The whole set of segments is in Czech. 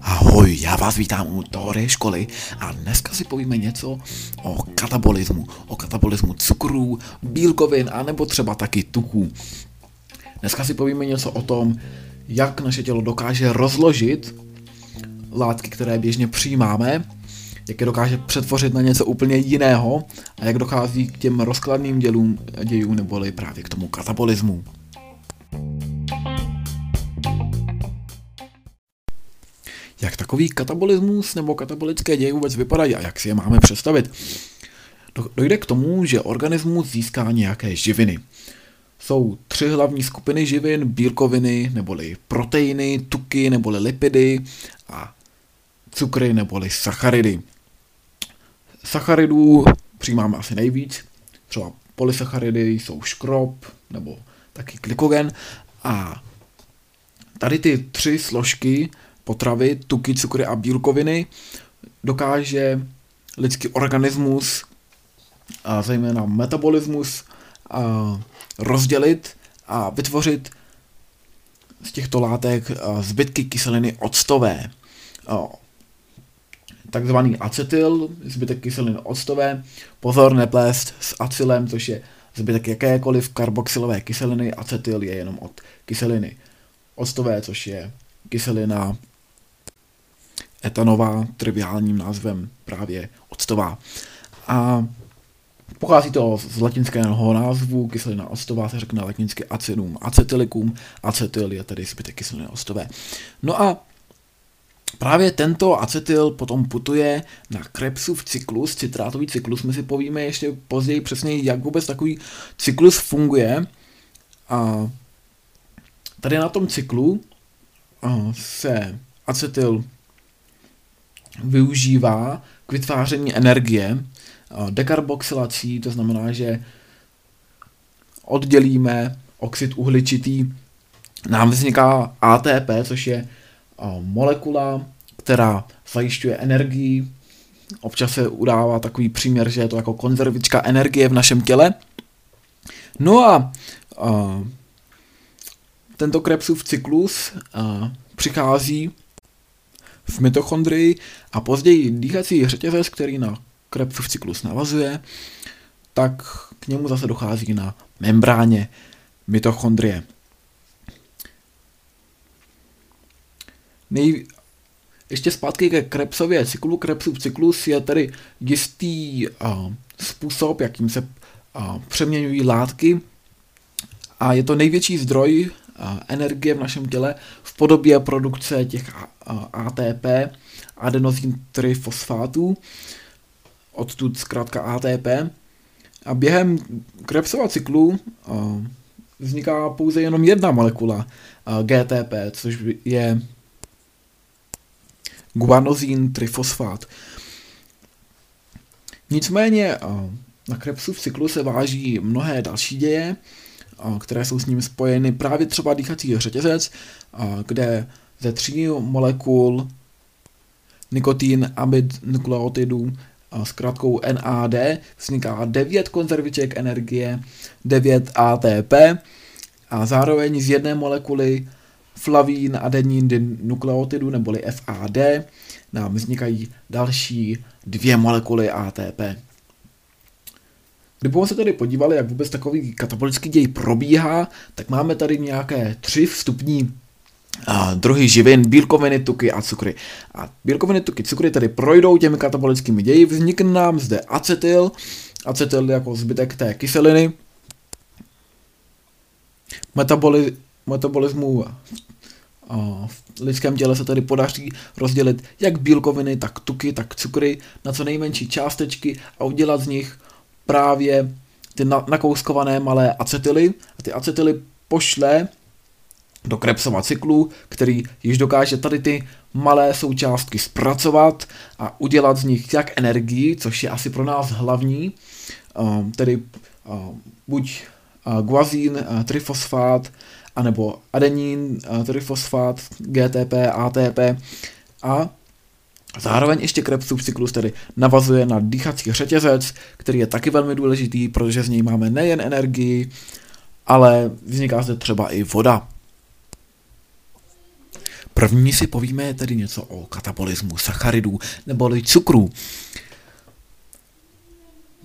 Ahoj, já vás vítám u teorie školy a dneska si povíme něco o katabolismu, o katabolismu cukrů, bílkovin a nebo třeba taky tuků. Dneska si povíme něco o tom, jak naše tělo dokáže rozložit látky, které běžně přijímáme, jak je dokáže přetvořit na něco úplně jiného a jak dochází k těm rozkladným dělům, dějům neboli právě k tomu katabolismu. Jak takový katabolismus nebo katabolické děje vůbec vypadají a jak si je máme představit? Dojde k tomu, že organismus získá nějaké živiny. Jsou tři hlavní skupiny živin, bílkoviny neboli proteiny, tuky neboli lipidy a cukry neboli sacharidy. Sacharidů přijímáme asi nejvíc, třeba polysacharidy jsou škrob nebo taky glykogen a tady ty tři složky potravy, tuky, cukry a bílkoviny dokáže lidský organismus, a zejména metabolismus, a rozdělit a vytvořit z těchto látek zbytky kyseliny octové. Takzvaný acetyl, zbytek kyseliny octové, pozor neplést s acylem, což je zbytek jakékoliv karboxylové kyseliny, acetyl je jenom od kyseliny octové, což je kyselina etanová, triviálním názvem právě octová. A pochází to z latinského názvu, kyselina octová se řekne latinsky acidum acetylicum, acetyl je tedy zbytek kyseliny octové. No a Právě tento acetyl potom putuje na Krebsův cyklus, citrátový cyklus, my si povíme ještě později přesně, jak vůbec takový cyklus funguje. A tady na tom cyklu se acetyl využívá k vytváření energie dekarboxylací, to znamená, že oddělíme oxid uhličitý, nám vzniká ATP, což je molekula, která zajišťuje energii. Občas se udává takový příměr, že je to jako konzervička energie v našem těle. No a, tento Krebsův cyklus přichází v mitochondrii a později dýchací řetězec, který na Krebsův cyklus navazuje, tak k němu zase dochází na membráně mitochondrie. Nej... Ještě zpátky ke Krebsově cyklu. Krebsův cyklus je tedy jistý uh, způsob, jakým se uh, přeměňují látky a je to největší zdroj energie v našem těle v podobě produkce těch ATP, adenosín trifosfátů, odtud zkrátka ATP. A během Krebsova cyklu vzniká pouze jenom jedna molekula GTP, což je guanozín trifosfát. Nicméně na Krebsův cyklu se váží mnohé další děje, které jsou s ním spojeny, právě třeba dýchací řetězec, kde ze tří molekul nikotin, amid nukleotidů s krátkou NAD vzniká 9 konzerviček energie, 9 ATP a zároveň z jedné molekuly flavín adenin nukleotidu neboli FAD nám vznikají další dvě molekuly ATP. Kdybychom se tady podívali, jak vůbec takový katabolický děj probíhá, tak máme tady nějaké tři vstupní a živin, bílkoviny, tuky a cukry. A bílkoviny, tuky, cukry tedy projdou těmi katabolickými ději, vznikne nám zde acetyl, acetyl jako zbytek té kyseliny, Metaboli, metabolismu v lidském těle se tedy podaří rozdělit jak bílkoviny, tak tuky, tak cukry na co nejmenší částečky a udělat z nich právě ty nakouskované malé acetyly a ty acetyly pošle do Krebsova cyklu, který již dokáže tady ty malé součástky zpracovat a udělat z nich jak energii, což je asi pro nás hlavní, tedy buď guazín, trifosfát, anebo adenín, trifosfát, GTP, ATP a Zároveň ještě Krebsův cyklus tedy navazuje na dýchací řetězec, který je taky velmi důležitý, protože z něj máme nejen energii, ale vzniká zde třeba i voda. První si povíme tedy něco o katabolismu sacharidů neboli cukrů.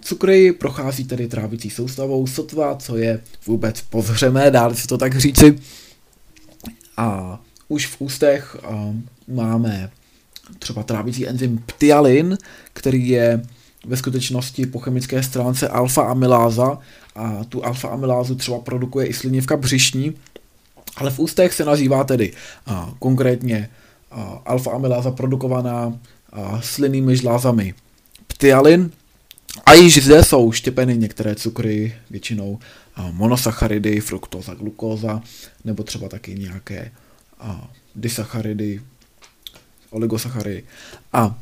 Cukry prochází tedy trávicí soustavou sotva, co je vůbec povřemé, dá se to tak říci. A už v ústech máme třeba trávicí enzym ptyalin, který je ve skutečnosti po chemické stránce alfa-amyláza a tu alfa-amylázu třeba produkuje i slinivka břišní, ale v ústech se nazývá tedy a, konkrétně alfa-amyláza produkovaná a, slinnými žlázami ptyalin a již zde jsou štěpeny některé cukry, většinou monosacharidy, fruktóza, glukóza, nebo třeba taky nějaké a, disacharidy, oligosacharidy. A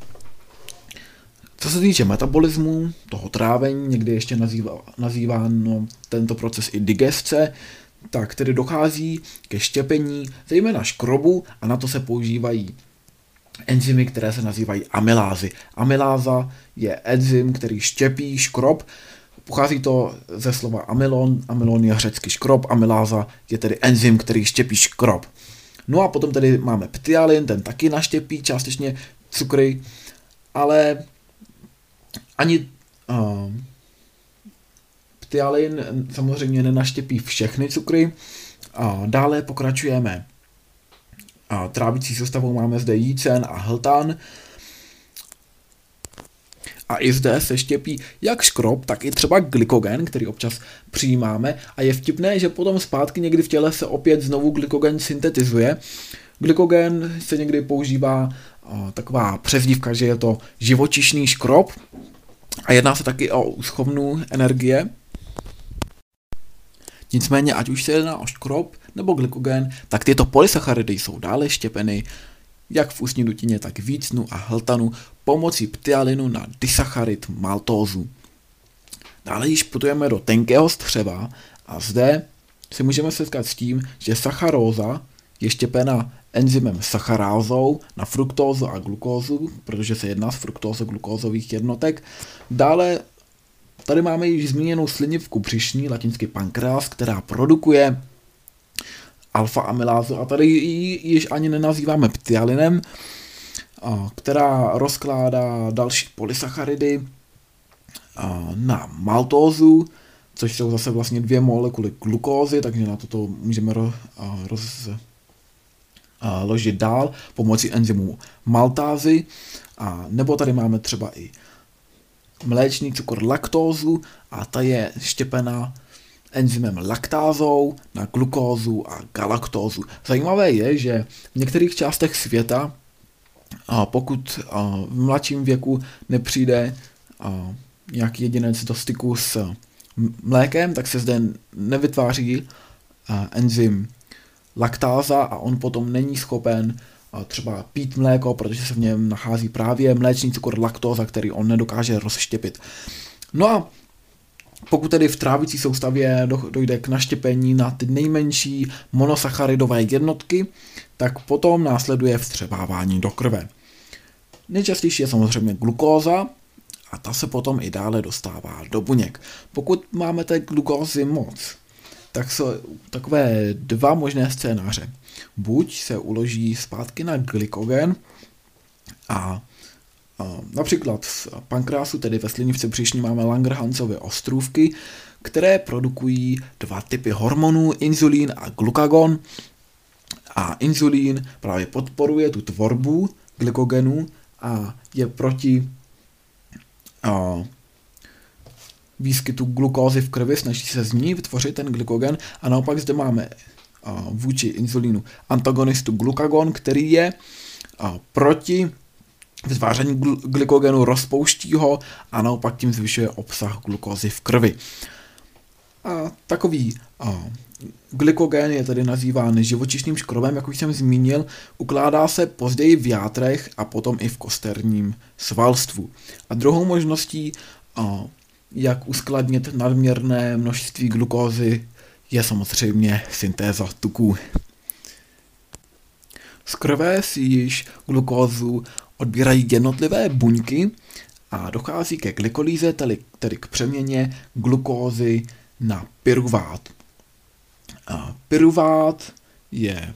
co se týče metabolismu, toho trávení, někdy ještě nazývá, nazýváno tento proces i digesce, tak tedy dochází ke štěpení zejména škrobu a na to se používají enzymy, které se nazývají amylázy. Amyláza je enzym, který štěpí škrob, pochází to ze slova amylon, amylon je řecky škrob, amyláza je tedy enzym, který štěpí škrob. No a potom tedy máme ptyalin, ten taky naštěpí částečně cukry, ale ani uh, ptyalin samozřejmě nenaštěpí všechny cukry. A dále pokračujeme a trávicí soustavou máme zde jícen a hltan. A i zde se štěpí jak škrob, tak i třeba glykogen, který občas přijímáme. A je vtipné, že potom zpátky někdy v těle se opět znovu glykogen syntetizuje. Glykogen se někdy používá taková přezdívka, že je to živočišný škrob, a jedná se taky o úschovnu energie. Nicméně, ať už se jedná o škrob nebo glykogen, tak tyto polysacharidy jsou dále štěpeny jak v ústní dutině, tak vícnu a hltanu pomocí ptyalinu na disacharid maltózu. Dále již putujeme do tenkého střeva a zde si můžeme setkat s tím, že sacharóza je štěpena enzymem sacharázou na fruktózu a glukózu, protože se jedná z fruktózo-glukózových jednotek. Dále tady máme již zmíněnou slinivku břišní, latinsky pankreas, která produkuje alfa-amylázu a tady ji již ani nenazýváme ptyalinem, která rozkládá další polysacharidy na maltózu, což jsou zase vlastně dvě molekuly glukózy, takže na toto můžeme roz, ložit dál pomocí enzymu maltázy. A nebo tady máme třeba i mléčný cukor laktózu a ta je štěpena enzymem laktázou na glukózu a galaktózu. Zajímavé je, že v některých částech světa, pokud v mladším věku nepřijde nějaký jedinec do styku s mlékem, tak se zde nevytváří enzym laktáza a on potom není schopen třeba pít mléko, protože se v něm nachází právě mléčný cukor laktóza, který on nedokáže rozštěpit. No a pokud tedy v trávicí soustavě dojde k naštěpení na ty nejmenší monosacharidové jednotky, tak potom následuje vstřebávání do krve. Nejčastější je samozřejmě glukóza a ta se potom i dále dostává do buněk. Pokud máme té glukózy moc, tak jsou takové dva možné scénáře. Buď se uloží zpátky na glykogen a, například v pankrásu, tedy ve slinivce břišní, máme Langerhansovy ostrůvky, které produkují dva typy hormonů, inzulín a glukagon. A inzulín právě podporuje tu tvorbu glykogenu a je proti a, výskytu glukózy v krvi, snaží se z ní vytvořit ten glykogen a naopak zde máme vůči inzulínu antagonistu glukagon, který je proti vytváření glykogenu, rozpouští ho a naopak tím zvyšuje obsah glukózy v krvi. A takový a, glykogen je tedy nazýván živočišným škrobem, jak už jsem zmínil, ukládá se později v játrech a potom i v kosterním svalstvu. A druhou možností a, jak uskladnit nadměrné množství glukózy, je samozřejmě syntéza tuků. Z krve si již glukózu odbírají jednotlivé buňky a dochází ke glykolíze, tedy, k přeměně glukózy na pyruvát. pyruvát je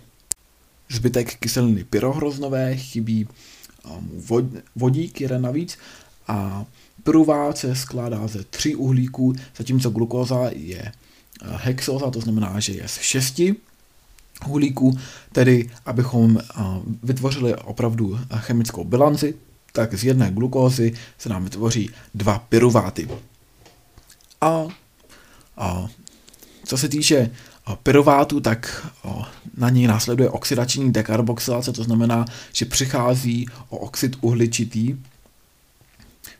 zbytek kyseliny pyrohroznové, chybí vod, vodík jeden navíc a pyruvát se skládá ze tří uhlíků, zatímco glukóza je hexóza, to znamená, že je z šesti uhlíků, tedy abychom vytvořili opravdu chemickou bilanci, tak z jedné glukózy se nám vytvoří dva pyruváty. A, a co se týče pyruvátu, tak na něj následuje oxidační dekarboxylace, to znamená, že přichází o oxid uhličitý.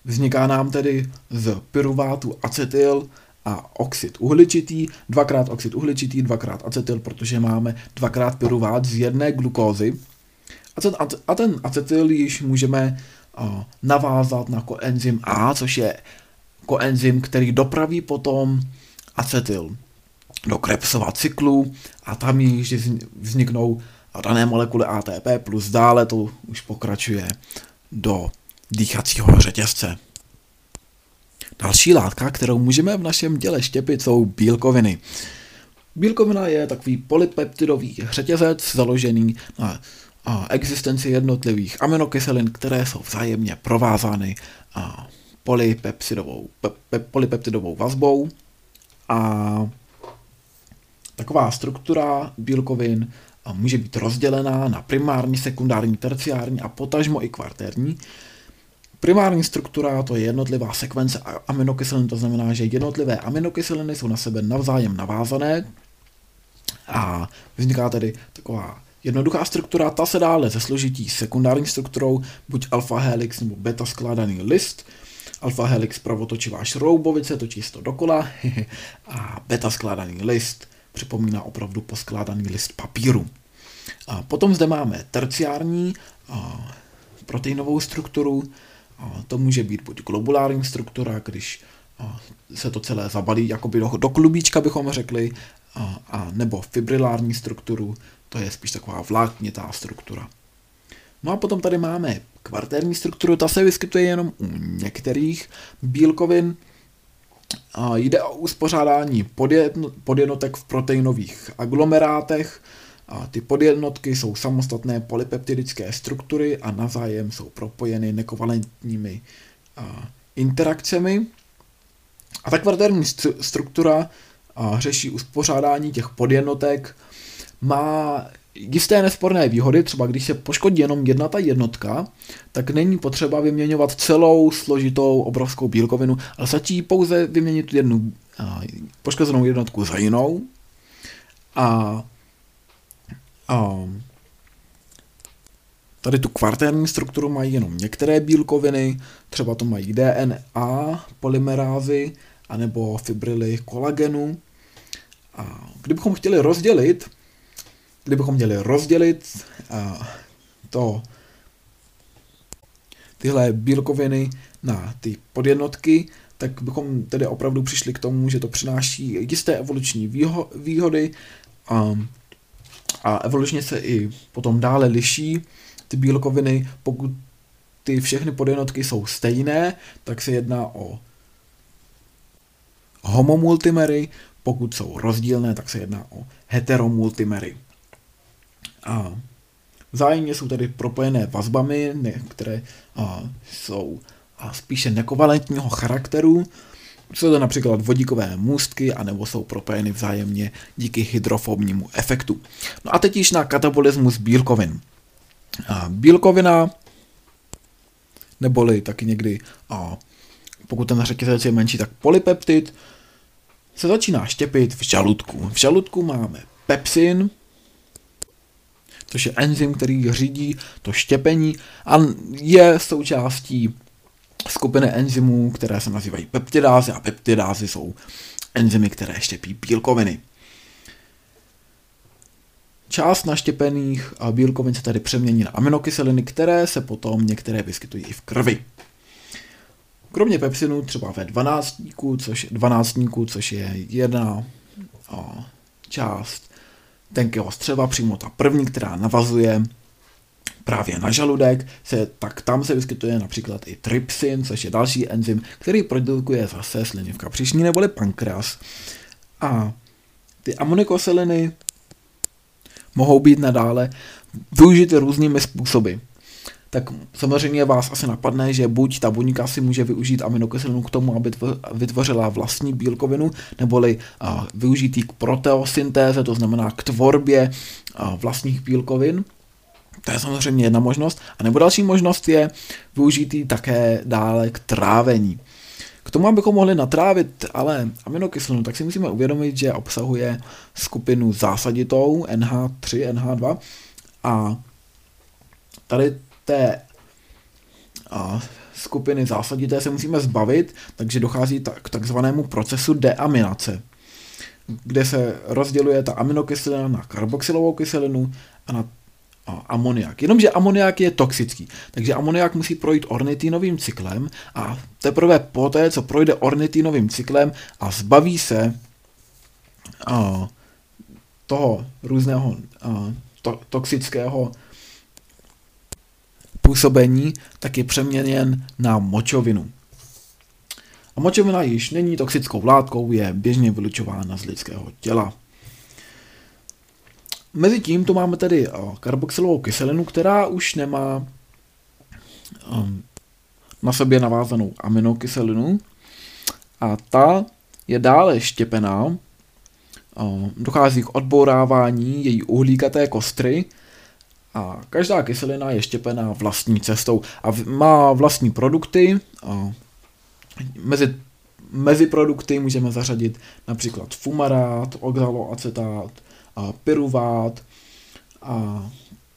Vzniká nám tedy z pyruvátu acetyl a oxid uhličitý, dvakrát oxid uhličitý, dvakrát acetyl, protože máme dvakrát pyruvát z jedné glukózy. A ten, a ten acetyl již můžeme navázat na koenzym A, což je koenzym, který dopraví potom acetyl do Krebsova cyklu a tam již vzniknou dané molekuly ATP plus dále to už pokračuje do dýchacího řetězce. Další látka, kterou můžeme v našem těle štěpit, jsou bílkoviny. Bílkovina je takový polypeptidový řetězec založený na existenci jednotlivých aminokyselin, které jsou vzájemně provázány polypeptidovou, pe, polypeptidovou vazbou a taková struktura bílkovin může být rozdělená na primární, sekundární, terciární a potažmo i kvartérní. Primární struktura to je jednotlivá sekvence aminokyselin, to znamená, že jednotlivé aminokyseliny jsou na sebe navzájem navázané a vzniká tedy taková jednoduchá struktura, ta se dále ze složití sekundární strukturou, buď alfa helix nebo beta skládaný list, alfa helix pravotočivá šroubovice, točí se to dokola a beta skládaný list připomíná opravdu poskládaný list papíru. A potom zde máme terciární a, proteinovou strukturu, to může být buď globulární struktura, když se to celé zabalí jakoby do, do klubíčka, bychom řekli, a, a nebo fibrilární strukturu, to je spíš taková vláknitá struktura. No a potom tady máme kvartérní strukturu, ta se vyskytuje jenom u některých bílkovin. A jde o uspořádání podjednotek v proteinových aglomerátech. A ty podjednotky jsou samostatné polypeptidické struktury a navzájem jsou propojeny nekovalentními interakcemi. A ta kvartérní struktura řeší uspořádání těch podjednotek má jisté nesporné výhody, třeba když se poškodí jenom jedna ta jednotka, tak není potřeba vyměňovat celou složitou obrovskou bílkovinu, ale stačí pouze vyměnit jednu poškozenou jednotku za jinou. A, a tady tu kvartérní strukturu mají jenom některé bílkoviny, třeba to mají DNA, polymerázy, anebo fibrily kolagenu. A kdybychom chtěli rozdělit kdybychom měli rozdělit a, to, tyhle bílkoviny na ty podjednotky, tak bychom tedy opravdu přišli k tomu, že to přináší jisté evoluční výho- výhody a, a evolučně se i potom dále liší ty bílkoviny, pokud ty všechny podjednotky jsou stejné, tak se jedná o homomultimery, pokud jsou rozdílné, tak se jedná o heteromultimery. A vzájemně jsou tedy propojené vazbami, které a, jsou a spíše nekovalentního charakteru. Jsou to například vodíkové můstky, anebo jsou propojeny vzájemně díky hydrofobnímu efektu. No a teď již na katabolismus bílkovin. Bílkovina, neboli taky někdy, a pokud ten řetězec je menší, tak polypeptid, se začíná štěpit v žaludku. V žaludku máme pepsin, což je enzym, který řídí to štěpení a je součástí skupiny enzymů, které se nazývají peptidázy a peptidázy jsou enzymy, které štěpí bílkoviny. Část naštěpených bílkovin se tedy přemění na aminokyseliny, které se potom některé vyskytují i v krvi. Kromě pepsinu třeba ve 12, což, 12 což je jedna část tenkého střeva, přímo ta první, která navazuje právě na žaludek, se, tak tam se vyskytuje například i trypsin, což je další enzym, který produkuje zase slinivka příšní neboli pankreas. A ty amonikoseliny mohou být nadále využity různými způsoby. Tak samozřejmě vás asi napadne, že buď ta buňka si může využít aminokyselinu k tomu, aby vytvořila vlastní bílkovinu, neboli využít k proteosyntéze, to znamená k tvorbě vlastních bílkovin. To je samozřejmě jedna možnost. A nebo další možnost je využít ji také dále k trávení. K tomu, abychom mohli natrávit ale aminokyselinu, tak si musíme uvědomit, že obsahuje skupinu zásaditou NH3, NH2 a tady té a skupiny zásadité se musíme zbavit, takže dochází k takzvanému procesu deaminace, kde se rozděluje ta aminokyselina na karboxylovou kyselinu a na amoniak. Jenomže amoniak je toxický, takže amoniak musí projít ornitinovým cyklem a teprve poté, co projde ornitinovým cyklem a zbaví se a, toho různého a, to, toxického působení, tak je přeměněn na močovinu. A močovina již není toxickou látkou, je běžně vylučována z lidského těla. Mezitím tu máme tedy karboxylovou kyselinu, která už nemá um, na sobě navázanou aminokyselinu a ta je dále štěpená, dochází k odbourávání její uhlíkaté kostry a každá kyselina je štěpená vlastní cestou a má vlastní produkty. A mezi, mezi produkty můžeme zařadit například fumarát, oxaloacetát, a pyruvát a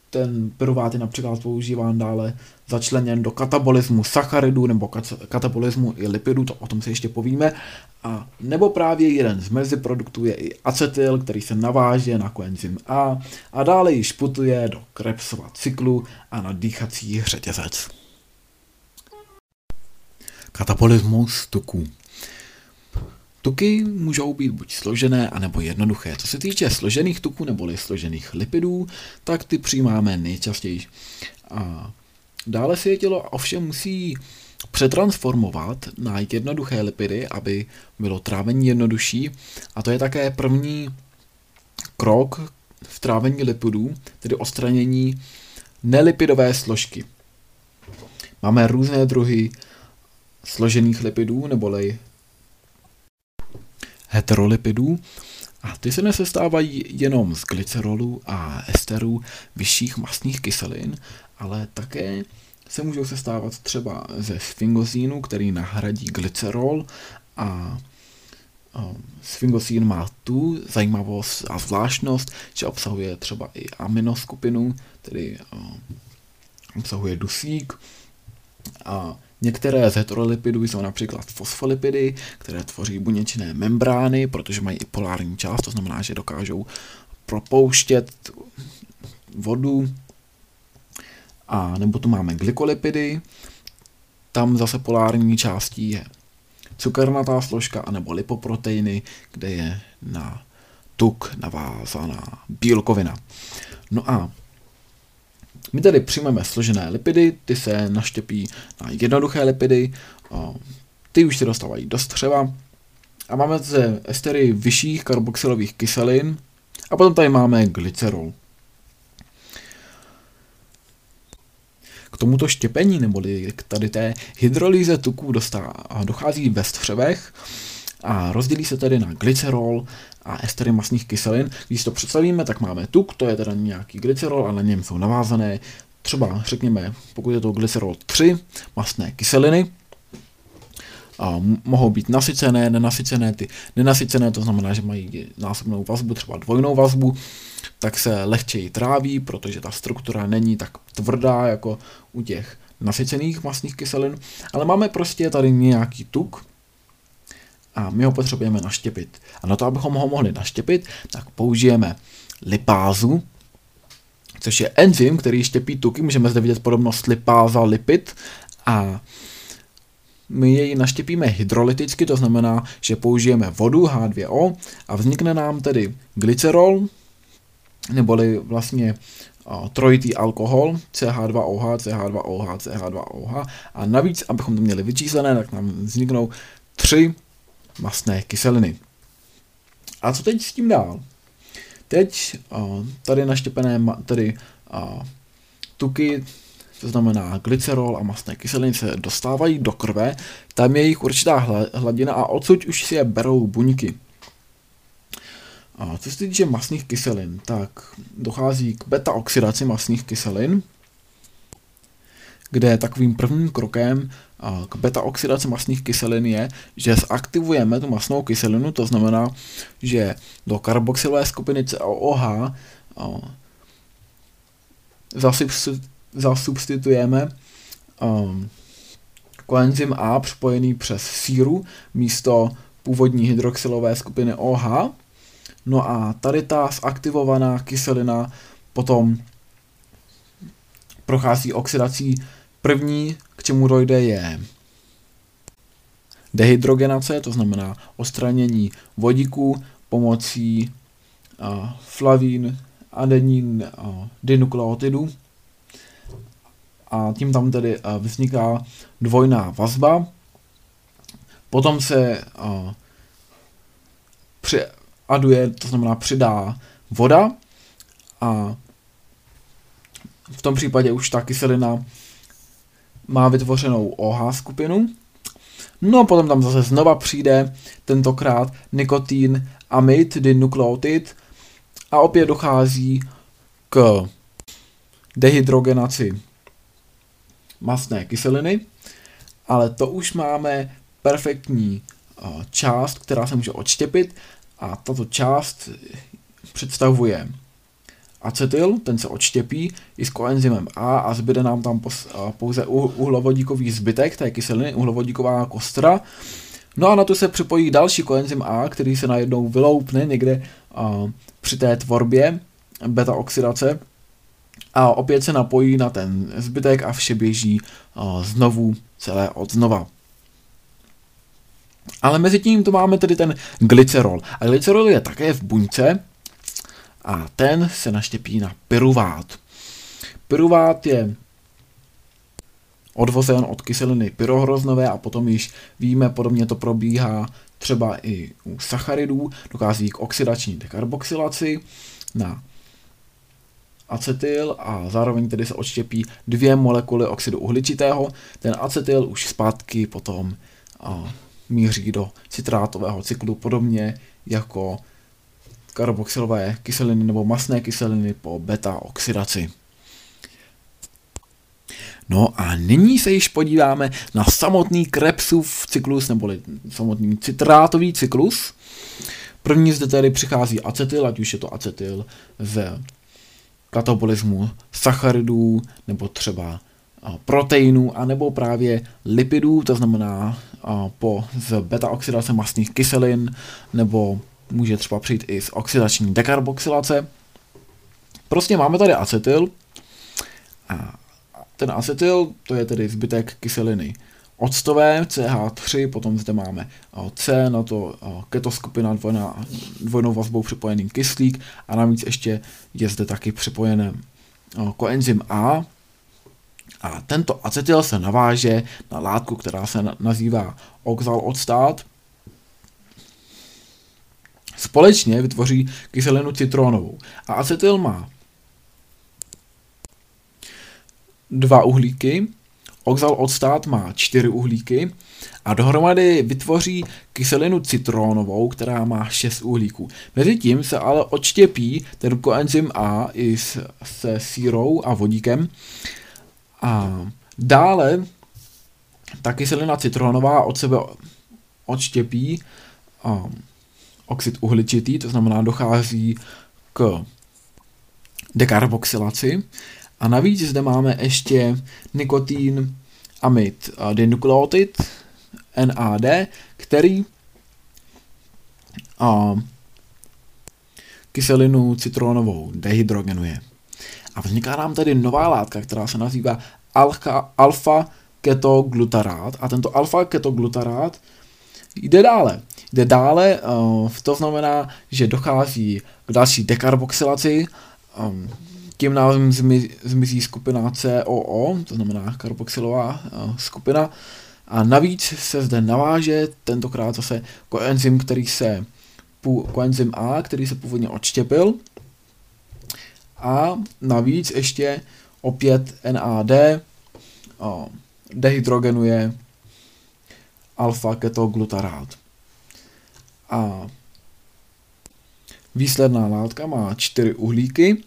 ten pyruvát je například používán dále začleněn do katabolismu sacharidů nebo katabolismu i lipidů, to o tom si ještě povíme. A nebo právě jeden z meziproduktů je i acetyl, který se naváže na koenzym A a dále již putuje do Krebsova cyklu a na dýchací řetězec. Katabolismus tuků. Tuky můžou být buď složené, anebo jednoduché. Co se týče složených tuků neboli složených lipidů, tak ty přijímáme nejčastěji. A dále si je tělo ovšem musí přetransformovat na jednoduché lipidy, aby bylo trávení jednodušší. A to je také první krok v trávení lipidů, tedy odstranění nelipidové složky. Máme různé druhy složených lipidů, neboli heterolipidů. A ty se nesestávají jenom z glycerolu a esterů vyšších mastných kyselin, ale také se můžou sestávat třeba ze sfingosínu, který nahradí glycerol. A Sfingosín má tu zajímavost a zvláštnost, že obsahuje třeba i aminoskupinu, tedy obsahuje dusík. A Některé z heterolipidů jsou například fosfolipidy, které tvoří buněčné membrány, protože mají i polární část, to znamená, že dokážou propouštět vodu. A nebo tu máme glykolipidy, tam zase polární částí je cukernatá složka anebo lipoproteiny, kde je na tuk navázaná bílkovina. No a my tedy přijmeme složené lipidy, ty se naštěpí na jednoduché lipidy, ty už se dostávají do střeva. A máme zde estery vyšších karboxylových kyselin. A potom tady máme glycerol. K tomuto štěpení neboli k tady té hydrolýze tuků dochází ve střevech a rozdělí se tedy na glycerol a estery masných kyselin. Když to představíme, tak máme tuk, to je teda nějaký glycerol a na něm jsou navázané třeba, řekněme, pokud je to glycerol 3 masné kyseliny, a mohou být nasycené, nenasycené, ty nenasycené, to znamená, že mají násobnou vazbu, třeba dvojnou vazbu, tak se lehčeji tráví, protože ta struktura není tak tvrdá jako u těch nasycených masných kyselin, ale máme prostě tady nějaký tuk, a my ho potřebujeme naštěpit. A na to, abychom ho mohli naštěpit, tak použijeme lipázu, což je enzym, který štěpí tuky. Můžeme zde vidět podobnost lipáza, lipid a my jej naštěpíme hydrolyticky, to znamená, že použijeme vodu H2O a vznikne nám tedy glycerol, neboli vlastně trojitý alkohol, CH2OH, CH2OH, CH2OH a navíc, abychom to měli vyčíslené, tak nám vzniknou tři masné kyseliny. A co teď s tím dál? Teď tady naštěpené tady tuky, to znamená glycerol a masné kyseliny se dostávají do krve, tam je jich určitá hladina a odsud už si je berou buňky. A co se týče masných kyselin, tak dochází k beta-oxidaci masných kyselin, kde takovým prvním krokem k beta-oxidaci masných kyselin je, že zaktivujeme tu masnou kyselinu, to znamená, že do karboxylové skupiny COOH zasubstitujeme koenzym A připojený přes síru místo původní hydroxylové skupiny OH. No a tady ta zaktivovaná kyselina potom prochází oxidací. První, k čemu dojde, je dehydrogenace, to znamená odstranění vodíku pomocí uh, flavín, adenin, uh, dinukleotidu. A tím tam tedy uh, vzniká dvojná vazba. Potom se uh, přiaduje, to znamená přidá voda a v tom případě už ta kyselina má vytvořenou OH skupinu. No a potom tam zase znova přijde tentokrát nikotin, amid, dinukleotid. A opět dochází k dehydrogenaci masné kyseliny, ale to už máme perfektní část, která se může odštěpit. A tato část představuje acetyl, ten se odštěpí i s koenzymem A a zbyde nám tam pouze uhlovodíkový zbytek té kyseliny, uhlovodíková kostra. No a na to se připojí další koenzym A, který se najednou vyloupne někde při té tvorbě beta oxidace a opět se napojí na ten zbytek a vše běží znovu celé od znova. Ale mezi tím tu máme tedy ten glycerol. A glycerol je také v buňce a ten se naštěpí na pyruvát. Pyruvát je odvozen od kyseliny pyrohroznové a potom již víme, podobně to probíhá třeba i u sacharidů, dochází k oxidační dekarboxylaci na acetyl a zároveň tedy se odštěpí dvě molekuly oxidu uhličitého. Ten acetyl už zpátky potom a, míří do citrátového cyklu podobně jako karboxylové kyseliny nebo masné kyseliny po beta oxidaci. No a nyní se již podíváme na samotný Krebsův cyklus, neboli samotný citrátový cyklus. První zde tedy přichází acetyl, ať už je to acetyl z katabolismu sacharidů, nebo třeba proteinů, anebo právě lipidů, to znamená po z beta oxidace masných kyselin, nebo může třeba přijít i z oxidační dekarboxylace. Prostě máme tady acetyl a ten acetyl, to je tedy zbytek kyseliny octové, CH3, potom zde máme C, na to ketoskupina dvojná, dvojnou vazbou připojený kyslík a navíc ještě je zde taky připojený koenzym A. A tento acetyl se naváže na látku, která se nazývá oxaloctát. Společně vytvoří kyselinu citronovou. A acetyl má dva uhlíky, oxal odstát má čtyři uhlíky a dohromady vytvoří kyselinu citronovou, která má 6 uhlíků. Mezitím se ale odštěpí ten koenzym A i se sírou a vodíkem a dále ta kyselina citronová od sebe odštěpí um, oxid uhličitý, to znamená dochází k dekarboxylaci a navíc zde máme ještě nikotin amid dinukleotid, NAD, který a, kyselinu citronovou dehydrogenuje. A vzniká nám tady nová látka, která se nazývá alfa ketoglutarat. A tento alfa ketoglutarat jde dále. Jde dále, uh, to znamená, že dochází k další dekarboxylaci, um, tím názvem zmizí skupina COO, to znamená karboxylová uh, skupina, a navíc se zde naváže tentokrát zase koenzym, který se koenzym A, který se původně odštěpil A navíc ještě opět NAD dehydrogenuje alfa-ketoglutarát. A výsledná látka má čtyři uhlíky.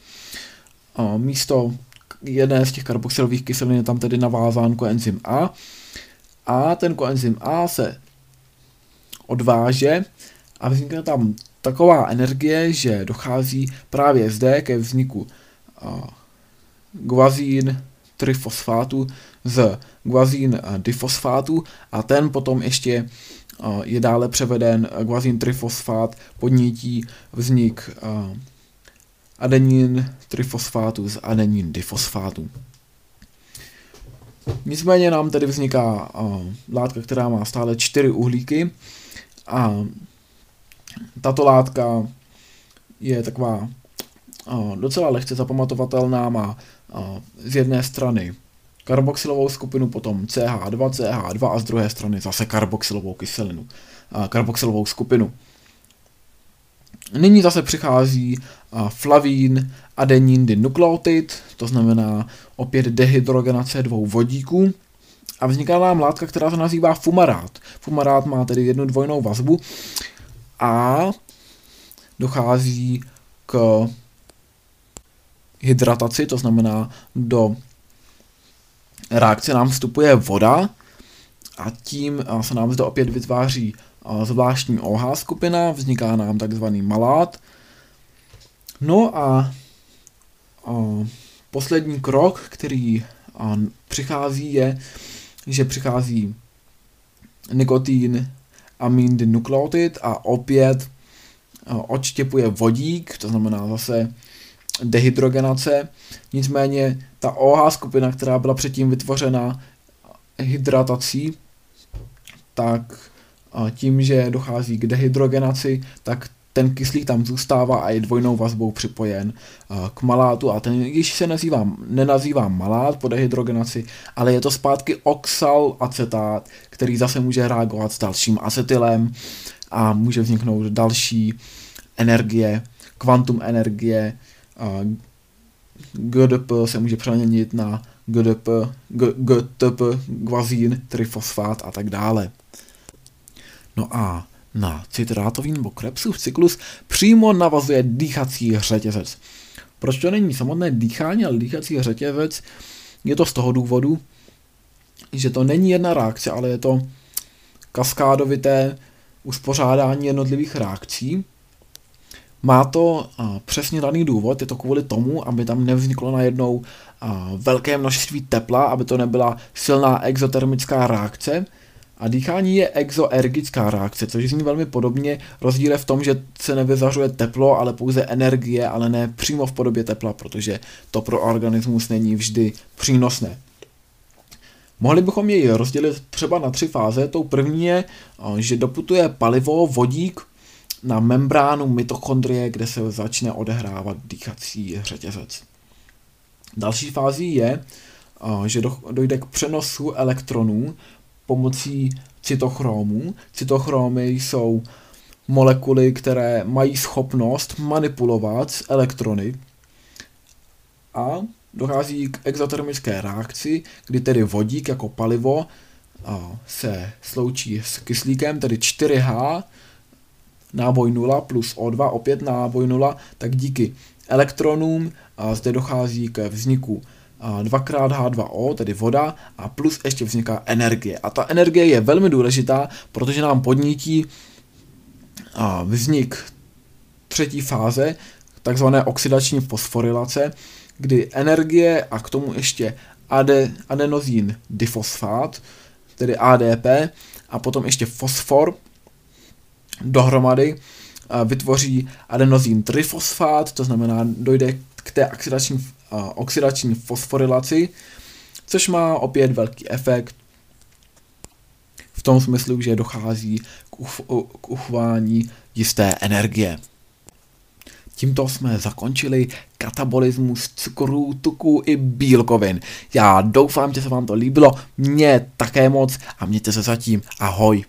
A místo jedné z těch karboxylových kyselin je tam tedy navázán koenzym A. A ten koenzym A se odváže a vznikne tam taková energie, že dochází právě zde ke vzniku guazín trifosfátu z guazín difosfátu a ten potom ještě je dále převeden guazín trifosfát podnítí vznik adenin trifosfátu z adenin difosfátu. Nicméně nám tedy vzniká látka, která má stále čtyři uhlíky a tato látka je taková docela lehce zapamatovatelná, má z jedné strany karboxylovou skupinu, potom CH2, CH2 a z druhé strany zase karboxylovou kyselinu, karboxylovou skupinu. Nyní zase přichází flavín adenin dinukleotid, to znamená opět dehydrogenace dvou vodíků a vzniká nám látka, která se nazývá fumarát. Fumarát má tedy jednu dvojnou vazbu a dochází k hydrataci, to znamená do reakce nám vstupuje voda a tím se nám zde opět vytváří zvláštní OH skupina, vzniká nám takzvaný malát. No a, poslední krok, který přichází, je, že přichází nikotin amin dinukleotid a opět odštěpuje vodík, to znamená zase dehydrogenace. Nicméně ta OH skupina, která byla předtím vytvořena hydratací, tak tím, že dochází k dehydrogenaci, tak ten kyslík tam zůstává a je dvojnou vazbou připojen k malátu a ten již se nazývá, nenazývá malát po dehydrogenaci, ale je to zpátky oxalacetát, který zase může reagovat s dalším acetylem a může vzniknout další energie, kvantum energie, GDP se může přeměnit na GDP, GTP, guazín, trifosfát a tak dále. No a na citrátový nebo Krebsův cyklus přímo navazuje dýchací řetězec. Proč to není samotné dýchání, ale dýchací řetězec? Je to z toho důvodu, že to není jedna reakce, ale je to kaskádovité uspořádání jednotlivých reakcí. Má to přesně daný důvod, je to kvůli tomu, aby tam nevzniklo najednou velké množství tepla, aby to nebyla silná exotermická reakce, a dýchání je exoergická reakce, což zní velmi podobně. Rozdíl je v tom, že se nevyzařuje teplo, ale pouze energie, ale ne přímo v podobě tepla, protože to pro organismus není vždy přínosné. Mohli bychom jej rozdělit třeba na tři fáze. Tou první je, že doputuje palivo, vodík na membránu mitochondrie, kde se začne odehrávat dýchací řetězec. Další fází je, že dojde k přenosu elektronů pomocí cytochromů. Cytochromy jsou molekuly, které mají schopnost manipulovat elektrony a dochází k exotermické reakci, kdy tedy vodík jako palivo se sloučí s kyslíkem, tedy 4H, náboj 0 plus O2, opět náboj 0, tak díky elektronům zde dochází k vzniku 2xH2O, tedy voda, a plus ještě vzniká energie. A ta energie je velmi důležitá, protože nám podnítí vznik třetí fáze, takzvané oxidační fosforilace, kdy energie a k tomu ještě ade, adenozín difosfát, tedy ADP, a potom ještě fosfor dohromady vytvoří adenozín trifosfát, to znamená, dojde k té oxidační oxidační fosforilaci, což má opět velký efekt v tom smyslu, že dochází k, uf, k uchování jisté energie. Tímto jsme zakončili katabolismus cukrů, tuků i bílkovin. Já doufám, že se vám to líbilo, mně také moc a mějte se zatím. Ahoj.